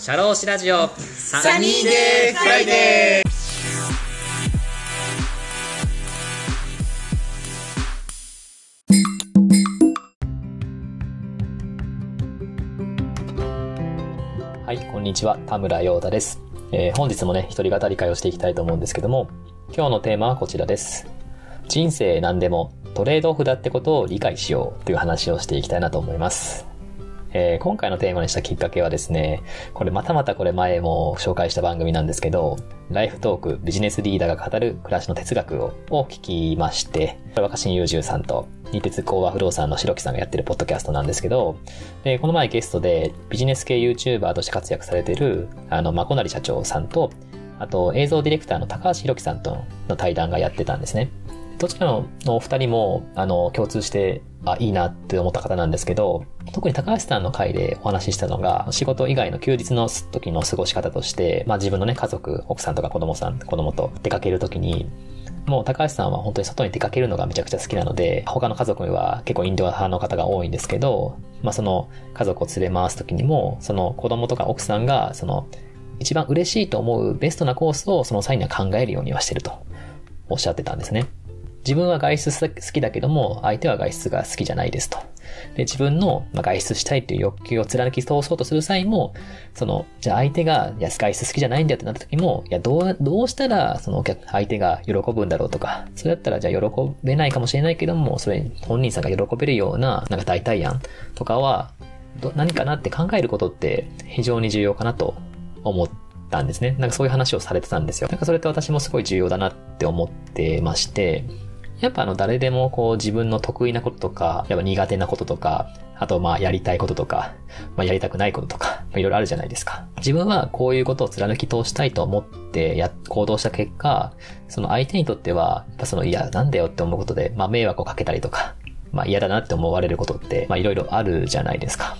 シャローシラジオサニーデーフライデーはい、こんにちは。田村陽太です。えー本日もね、一人語り回をしていきたいと思うんですけども、今日のテーマはこちらです。人生何でもトレードオフだってことを理解しようという話をしていきたいなと思います。えー今回のテーマにしたきっかけはですね、これまたまたこれ前も紹介した番組なんですけど、ライフトークビジネスリーダーが語る暮らしの哲学をを聞きまして、これ若新雄十さんと、二鉄工和不動産の白木さんがやってるポッドキャストなんですけど、で、この前ゲストでビジネス系 YouTuber として活躍されてる、あの、まこなり社長さんと、あと映像ディレクターの高橋弘樹さんとの対談がやってたんですね。どちらのお二人も、あの、共通して、あ、いいなって思った方なんですけど、特に高橋さんの回でお話ししたのが、仕事以外の休日の時の過ごし方として、まあ自分のね、家族、奥さんとか子供さん、子供と出かける時に、もう高橋さんは本当に外に出かけるのがめちゃくちゃ好きなので、他の家族には結構インドア派の方が多いんですけど、まあその家族を連れ回す時にも、その子供とか奥さんが、その一番嬉しいと思うベストなコースをその際には考えるようにはしてるとおっしゃってたんですね。自分は外出好きだけども、相手は外出が好きじゃないですと。で、自分の外出したいという欲求を貫き通そうとする際も、その、じゃあ相手が、いや、外出好きじゃないんだよってなった時も、いや、どう、どうしたら、そのお客、相手が喜ぶんだろうとか、それだったら、じゃあ喜べないかもしれないけども、それ、本人さんが喜べるような、なんか代替案とかは、ど何かなって考えることって非常に重要かなと思ったんですね。なんかそういう話をされてたんですよ。なんかそれって私もすごい重要だなって思ってまして、やっぱあの誰でもこう自分の得意なこととか、やっぱ苦手なこととか、あとまあやりたいこととか、まあやりたくないこととか、まあいろいろあるじゃないですか。自分はこういうことを貫き通したいと思ってや、行動した結果、その相手にとっては、やっぱそのいや、なんだよって思うことで、まあ迷惑をかけたりとか、まあ嫌だなって思われることって、まあいろいろあるじゃないですか。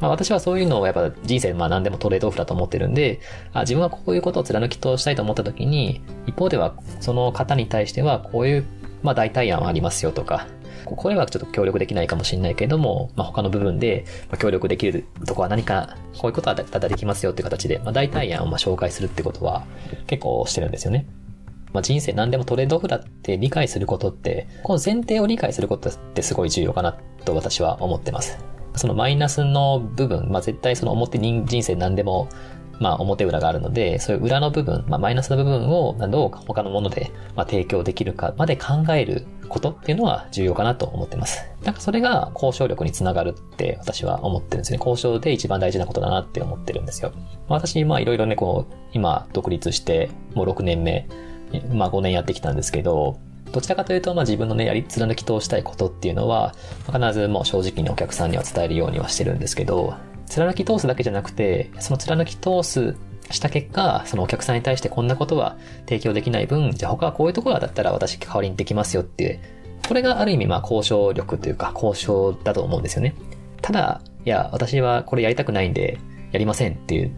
まあ私はそういうのをやっぱ人生まあ何でもトレードオフだと思ってるんで、あ自分はこういうことを貫き通したいと思った時に、一方ではその方に対してはこういうまあ代替案はありますよとか、ここれはちょっと協力できないかもしれないけれども、まあ他の部分で協力できるとこは何か、こういうことはだだできますよっていう形で、まあ代替案をまあ紹介するってことは結構してるんですよね。まあ、人生何でもトレードオフだって理解することって、この前提を理解することってすごい重要かなと私は思ってます。そのマイナスの部分、まあ、絶対その表人人生何でも、まあ、表裏があるので、そういう裏の部分、まあ、マイナスの部分をどう他のもので、まあ、提供できるかまで考えることっていうのは重要かなと思ってます。なんかそれが交渉力につながるって私は思ってるんですね。交渉で一番大事なことだなって思ってるんですよ。まあ私、まあいろいろね、こう、今独立してもう6年目、まあ5年やってきたんですけど、どちらかというと、まあ自分のね、やり貫き通したいことっていうのは、必ずもう正直にお客さんには伝えるようにはしてるんですけど、貫き通すだけじゃなくて、その貫き通すした結果、そのお客さんに対してこんなことは提供できない分、じゃあ他はこういうところだったら私代わりにできますよっていう、これがある意味まあ交渉力というか交渉だと思うんですよね。ただ、いや、私はこれやりたくないんで、やりませんっていう、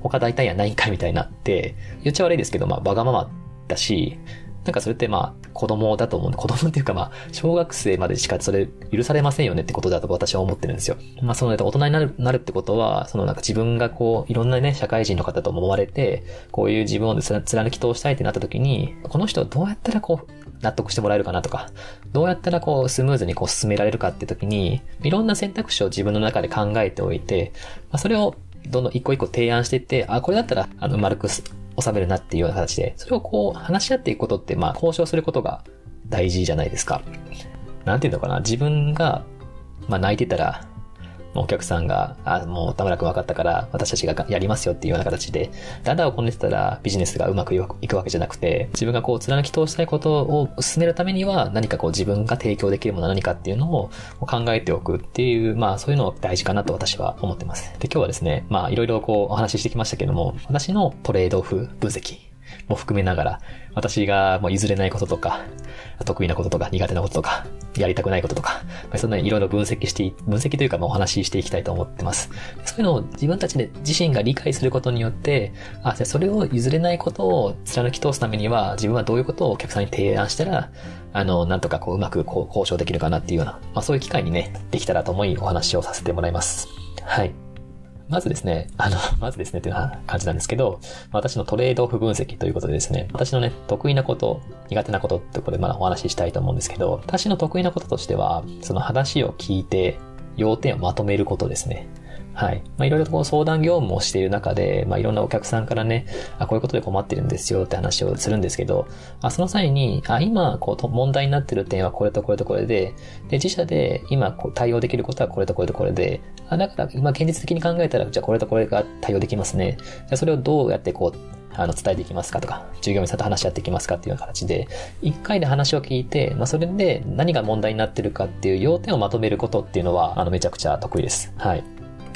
他大体やないんかいみたいなって、言っちゃ悪いですけど、まあ、わがままだし、なんかそれってまあ、子供だと思うんで、子供っていうかまあ、小学生までしかそれ許されませんよねってことだと私は思ってるんですよ。まあ、その、大人になる、なるってことは、そのなんか自分がこう、いろんなね、社会人の方と思われて、こういう自分を貫き通したいってなった時に、この人どうやったらこう、納得してもらえるかなとか、どうやったらこう、スムーズにこう進められるかって時に、いろんな選択肢を自分の中で考えておいて、まあ、それをどんどん一個一個提案していって、あ、これだったら、あの、丸く収めるなっていうような形で、それをこう、話し合っていくことって、まあ、交渉することが大事じゃないですか。なんていうのかな、自分が、まあ、泣いてたら、お客さんが、あ、もう田村くん分かったから、私たちがやりますよっていうような形で、だだんこねてたらビジネスがうまくいくわけじゃなくて、自分がこう貫き通したいことを進めるためには、何かこう自分が提供できるものは何かっていうのを考えておくっていう、まあそういうの大事かなと私は思ってます。で、今日はですね、まあいろいろこうお話ししてきましたけども、私のトレードオフ分析も含めながら、私がもう譲れないこととか、得意なこととか苦手なこととか、やりたくないこととか、まあそんなにいろいろ分析して、分析というかまあお話ししていきたいと思ってます。そういうのを自分たちで自身が理解することによって、あ、じゃあそれを譲れないことを貫き通すためには、自分はどういうことをお客さんに提案したら、あの、なんとかこううまくこう交渉できるかなっていうような、まあそういう機会にね、できたらと思いお話をさせてもらいます。はい。まずですね、あの、まずですねっていう感じなんですけど、私のトレードオフ分析ということでですね、私のね、得意なこと、苦手なことってことでまだお話ししたいと思うんですけど、私の得意なこととしては、その話を聞いて、要点をまとめることですね。はい。まあ、いろいろとこう相談業務をしている中で、まあ、いろんなお客さんからね、あ、こういうことで困ってるんですよって話をするんですけど、あその際に、あ、今、こう、問題になってる点はこれとこれとこれで、で、自社で今、こう、対応できることはこれとこれとこれで、あ、だから、今、現実的に考えたら、じゃあこれとこれが対応できますね。じゃあそれをどうやってこう、あの、伝えていきますかとか、従業員さんと話し合っていきますかっていうような形で、一回で話を聞いて、まあ、それで何が問題になってるかっていう要点をまとめることっていうのは、あの、めちゃくちゃ得意です。はい。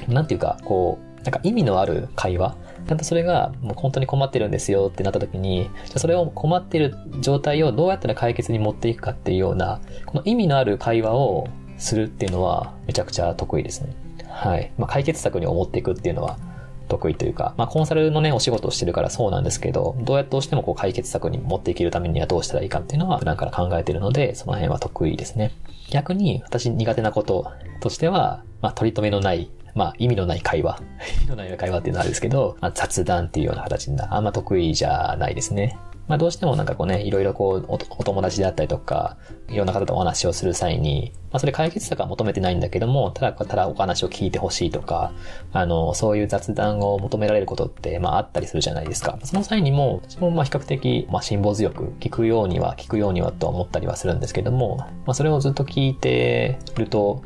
なんていうか、こう、なんか意味のある会話？ちゃんとそれが、もう本当に困ってるんですよってなった時に、じゃそれを困ってる状態をどうやったら解決に持っていくかっていうような、この意味のある会話をするっていうのは、めちゃくちゃ得意ですね。はい。まあ、解決策に思っていくっていうのは、得意というか、まあ、コンサルのね、お仕事をしてるからそうなんですけど、どうやってどうしてもこう解決策に持っていけるためにはどうしたらいいかっていうのは普段から考えてるので、その辺は得意ですね。逆に、私苦手なこととしては、まあ、取り留めのないまあ、意味のない会話。意味のない会話っていうのはあるんですけど、まあ、雑談っていうような形にな、あんま得意じゃないですね。まあ、どうしてもなんかこうね、いろいろこうお、お友達であったりとか、いろんな方とお話をする際に、まあ、それ解決策は求めてないんだけども、ただ、ただお話を聞いてほしいとか、あの、そういう雑談を求められることって、まあ、あったりするじゃないですか。その際にも、私もまあ、比較的、まあ、辛抱強く聞くようには、聞くようにはと思ったりはするんですけども、まあ、それをずっと聞いてると、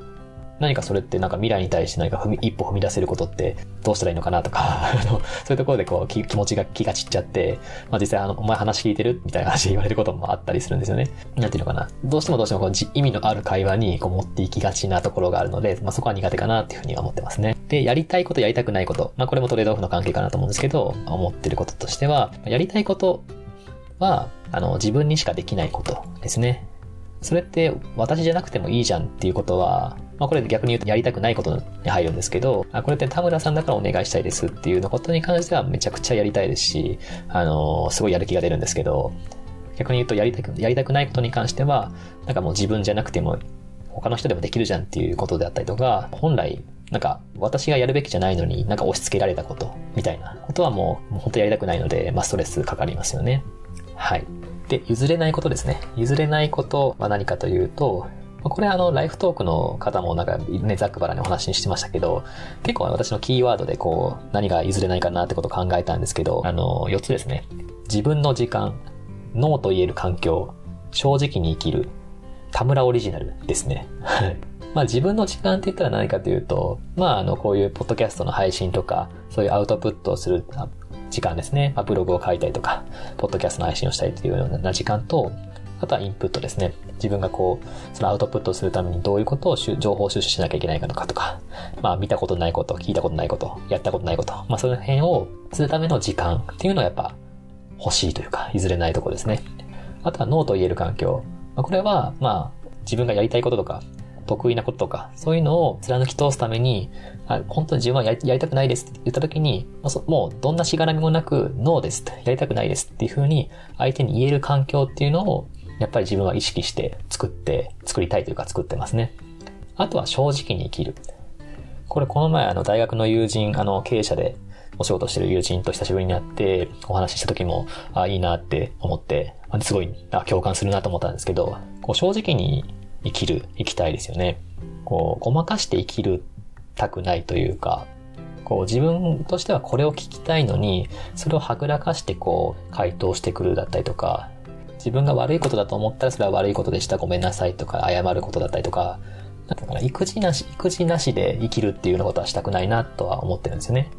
何かそれってなんか未来に対して何か踏み、一歩踏み出せることってどうしたらいいのかなとか そういうところでこう気気持ちが気が散っちゃって、まあ実際あの、お前話聞いてる？みたいな話言われることもあったりするんですよね。なんていうのかな。どうしてもどうしてもこう意味のある会話にこう持っていきがちなところがあるので、まあそこは苦手かなっていうふうには思ってますね。で、やりたいことやりたくないこと。まあこれもトレードオフの関係かなと思うんですけど、思ってることとしては、やりたいことは、あの、自分にしかできないことですね。それって私じゃなくてもいいじゃんっていうことは、まあこれ逆に言うとやりたくないことに入るんですけど、あこれって田村さんだからお願いしたいですっていうのことに関してはめちゃくちゃやりたいですし、あのー、すごいやる気が出るんですけど、逆に言うとやりたく、やりたくないことに関しては、なんかもう自分じゃなくても他の人でもできるじゃんっていうことであったりとか、本来なんか、私がやるべきじゃないのに、なんか押し付けられたこと、みたいなことはもう、もう本当やりたくないので、まあ、ストレスかかりますよね。はい。で、譲れないことですね。譲れないことは何かというと、これあの、ライフトークの方もなんかね、ざっくばらにお話にしてましたけど、結構私のキーワードでこう、何が譲れないかなってことを考えたんですけど、あの、4つですね。自分の時間、ノーと言える環境、正直に生きる、田村オリジナルですね。はいまあ自分の時間って言ったら何かというと、まああの、こういうポッドキャストの配信とか、そういうアウトプットをする時間ですね。まあ、ブログを書いたりとか、ポッドキャストの配信をしたりというような時間と、あとはインプットですね。自分がこう、そのアウトプットするためにどういうことを情報収集しなきゃいけないかとかとか、まあ見たことないこと、聞いたことないこと、やったことないこと、まあその辺をするための時間っていうのはやっぱ欲しいというか、譲れないところですね。あとはノーと言える環境。まあ、これは、まあ、自分がやりたいこととか、得意なこととか、そういうのを貫き通すために、あ本当に自分はやりやりたくないですって言った時に、もうどんなしがらみもなく、ノーですって、やりたくないですっていう風に相手に言える環境っていうのを、やっぱり自分は意識して作って、作りたいというか作ってますね。あとは正直に生きる。これこの前あの大学の友人、あの経営者でお仕事してる友人と久しぶりに会ってお話しした時も、ああ、いいなって思って、すごいあ共感するなと思ったんですけど、こう正直に生きる、生きたいですよね。こう、ごまかして生きるたくないというか、こう自分としてはこれを聞きたいのに、それをはぐらかしてこう回答してくるだったりとか、自分が悪いことだと思ったらそれは悪いことでした、ごめんなさいとか謝ることだったりとか、だかな育児なし、育児なしで生きるっていうようなことはしたくないなとは思ってるんですよね。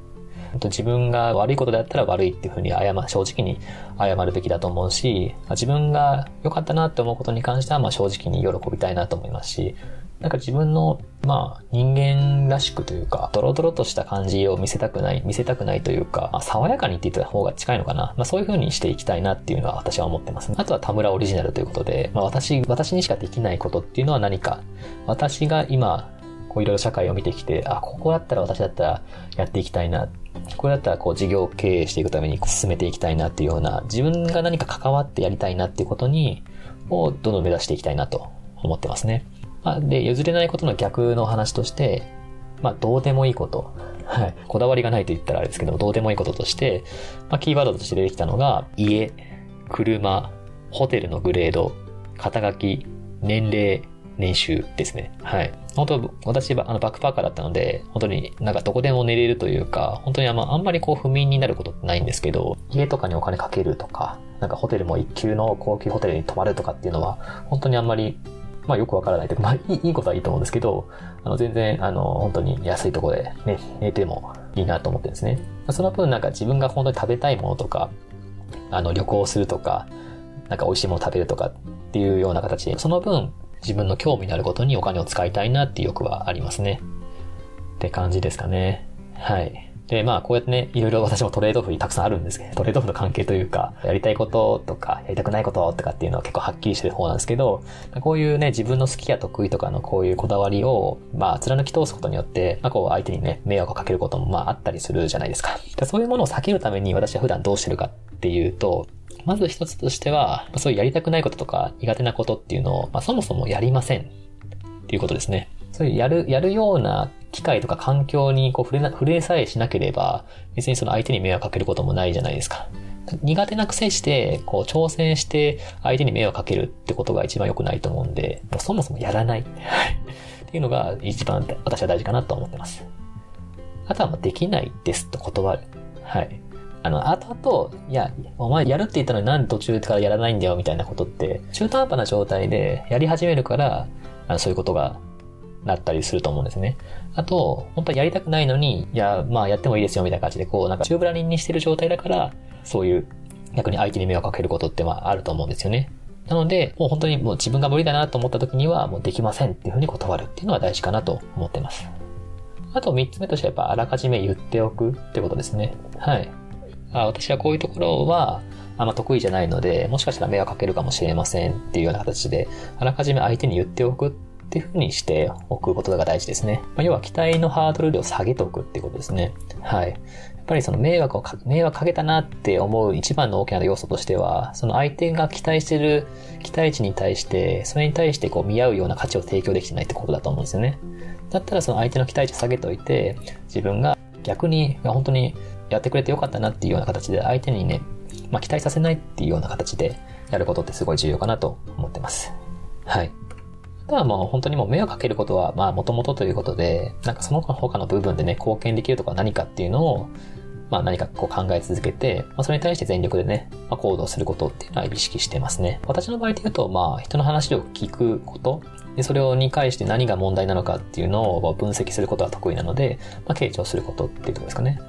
自分が悪いことだったら悪いっていうふうに謝、正直に謝るべきだと思うし、自分が良かったなって思うことに関しては、まあ正直に喜びたいなと思いますし、なんか自分の、まあ、人間らしくというか、ドロドロとした感じを見せたくない、見せたくないというか、まあ、爽やかにって言った方が近いのかな。まあそういう風にしていきたいなっていうのは私は思ってますね。あとは田村オリジナルということで、まあ私、私にしかできないことっていうのは何か、私が今、こういろいろ社会を見てきて、あ、ここだったら私だったらやっていきたいな。これだったらこう事業経営していくために進めていきたいなっていうような、自分が何か関わってやりたいなっていうことに、をどんどん目指していきたいなと思ってますね。まあ、で、譲れないことの逆の話として、まあ、どうでもいいこと。はい。こだわりがないと言ったらあれですけど、どうでもいいこととして、まあ、キーワードとして出てきたのが、家、車、ホテルのグレード、肩書き、年齢、年収ですね。はい。本当、私あのバックパーカーだったので、本当になんかどこでも寝れるというか、本当にあんまあんまりこう不眠になることってないんですけど、家とかにお金かけるとか、なんかホテルも一級の高級ホテルに泊まるとかっていうのは、本当にあんまりまあよくわからないというか、まあいいいいことはいいと思うんですけど、あの全然、あの、本当に安いとこでね、寝てもいいなと思ってるんですね。その分なんか自分が本当に食べたいものとか、あの旅行するとか、なんか美味しいもの食べるとかっていうような形で、その分自分の興味のあることにお金を使いたいなっていう欲はありますね。って感じですかね。はい。で、まあ、こうやってね、いろいろ私もトレードオフにたくさんあるんですけど、トレードオフの関係というか、やりたいこととか、やりたくないこととかっていうのは結構はっきりしてる方なんですけど、こういうね、自分の好きや得意とかのこういうこだわりを、まあ、貫き通すことによって、まあ、こう、相手にね、迷惑をかけることもまあ、あったりするじゃないですか。そういうものを避けるために私は普段どうしてるかっていうと、まず一つとしては、そういうやりたくないこととか苦手なことっていうのを、まあ、そもそもやりませんっていうことですね。そういうやる、やるような機会とか環境にこう触れな、触れさえしなければ、別にその相手に迷惑かけることもないじゃないですか。苦手な癖して、こう挑戦して相手に迷惑かけるってことが一番良くないと思うんで、もうそもそもやらない。っていうのが一番私は大事かなと思ってます。あとはもう、できないですと断る。はい。あの、後々、いや、お前やるって言ったのになんで途中からやらないんだよみたいなことって、中途半端な状態でやり始めるから、あのそういうことがなったりすると思うんですね。あと、本当はやりたくないのに、いや、まあやってもいいですよみたいな感じで、こう、なんか宙ぶらりんにしてる状態だから、そういう、逆に相手に迷惑かけることってまああると思うんですよね。なので、もう本当にもう自分が無理だなと思った時には、もうできませんっていうふうに断るっていうのが大事かなと思ってます。あと三つ目としてはやっぱあらかじめ言っておくってことですね。はい。あ私はこういうところは、あんま得意じゃないので、もしかしたら迷惑かけるかもしれませんっていうような形で、あらかじめ相手に言っておくっっていうふうにしておくことが大事ですね。まあ、要は期待のハードル量を下げておくっていうことですね。はい。やっぱりその迷惑をか、迷惑かけたなって思う一番の大きな要素としては、その相手が期待してる期待値に対して、それに対してこう見合うような価値を提供できてないってことだと思うんですよね。だったらその相手の期待値を下げておいて、自分が逆に本当にやってくれてよかったなっていうような形で相手にね、まあ、期待させないっていうような形でやることってすごい重要かなと思ってます。はい。あとはもう本当にもう迷惑かけることは、まあ元々ということで、なんかその他の部分でね、貢献できるとか何かっていうのを、まあ何かこう考え続けて、まあそれに対して全力でね、まあ行動することっていうのは意識してますね。私の場合で言うと、まあ人の話を聞くこと、で、それをに返して何が問題なのかっていうのを分析することは得意なので、まあ傾聴することっていうところですかね。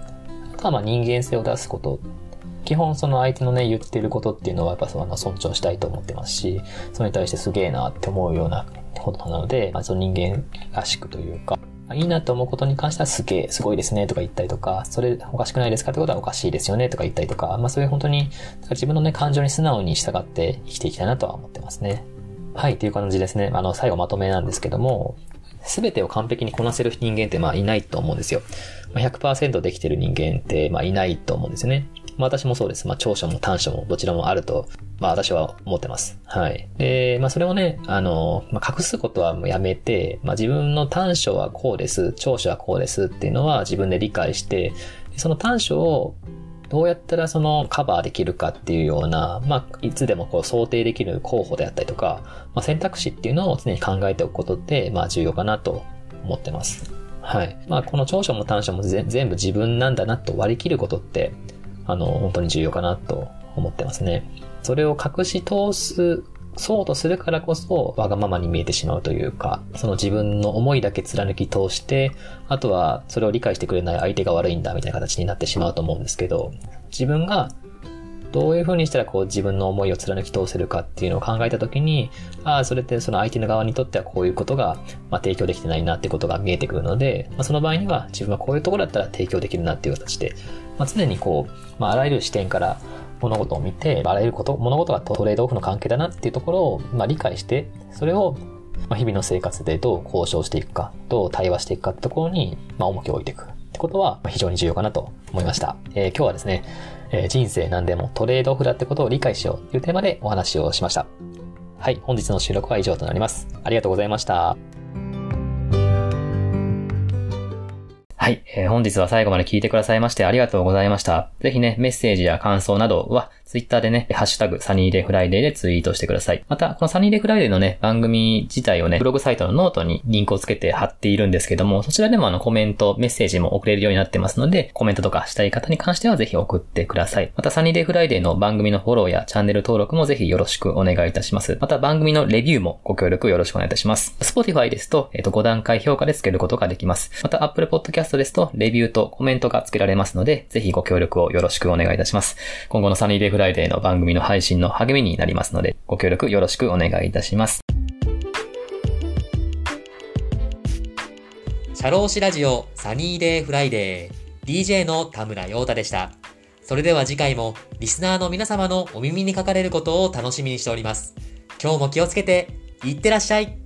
あとはまあ人間性を出すこと基本その相手のね、言ってることっていうのはやっぱその尊重したいと思ってますし、それに対してすげえなって思うようなことなので、まあ、その人間らしくというか、いいなと思うことに関してはすげえ、すごいですねとか言ったりとか、それおかしくないですかってことはおかしいですよねとか言ったりとか、まあそういう本当に自分のね、感情に素直に従って生きていきたいなとは思ってますね。はい、という感じですね。あの、最後まとめなんですけども、すべてを完璧にこなせる人間ってまあいないと思うんですよ。100%できてる人間ってまあいないと思うんですよね。まあ私もそうです。まあ長所も短所もどちらもあると、まあ私は思ってます。はい。で、まあそれをね、あの、まあ隠すことはもうやめて、まあ自分の短所はこうです、長所はこうですっていうのは自分で理解して、その短所をどうやったらそのカバーできるかっていうような、まあ、いつでもこう想定できる候補であったりとか、まあ、選択肢っていうのを常に考えておくことって、まあ重要かなと思ってます。はい。まあこの長所も短所も全部自分なんだなと割り切ることって、あの、本当に重要かなと思ってますね。それを隠し通す、そうとするからこそ、わがままに見えてしまうというか、その自分の思いだけ貫き通して、あとはそれを理解してくれない相手が悪いんだみたいな形になってしまうと思うんですけど、自分がどういう風にしたらこう自分の思いを貫き通せるかっていうのを考えたときに、ああ、それってその相手の側にとってはこういうことが、まあ、提供できてないなってことが見えてくるので、まあ、その場合には自分はこういうところだったら提供できるなっていう形で、まあ、常にこう、まあ、あらゆる視点から物事を見て、あらゆること、物事がトレードオフの関係だなっていうところを、まあ、理解して、それを、ま、日々の生活でどう交渉していくか、どう対話していくかってところに、ま、重きを置いていくってことは、非常に重要かなと思いました。えー、今日はですね、えー、人生何でもトレードオフだってことを理解しようというテーマでお話をしました。はい、本日の収録は以上となります。ありがとうございました。はい、えー本日は最後まで聞いてくださいましてありがとうございました。ぜひね、メッセージや感想などは、ツイッターでね、ハッシュタグ、サニーデフライデーでツイートしてください。また、このサニーデフライデーのね、番組自体をね、ブログサイトのノートにリンクをつけて貼っているんですけども、そちらでもあのコメント、メッセージも送れるようになってますので、コメントとかしたい方に関してはぜひ送ってください。また、サニーデフライデーの番組のフォローやチャンネル登録もぜひよろしくお願いいたします。また、番組のレビューもご協力よろしくお願いいたします。Spotify ですと、えっ、と、5段階評価でつけることができます。また、Apple Podcast ですと、レビューとコメントがつけられますので、ぜひご協力をよろしくお願いいたします。今後のサニーデイフライデーの番組の配信の励みになりますので、ご協力よろしくお願いいたします。社労士ラジオサニーデーフライデー DJ の田村陽太でした。それでは次回もリスナーの皆様のお耳にかかれることを楽しみにしております。今日も気をつけて、いってらっしゃい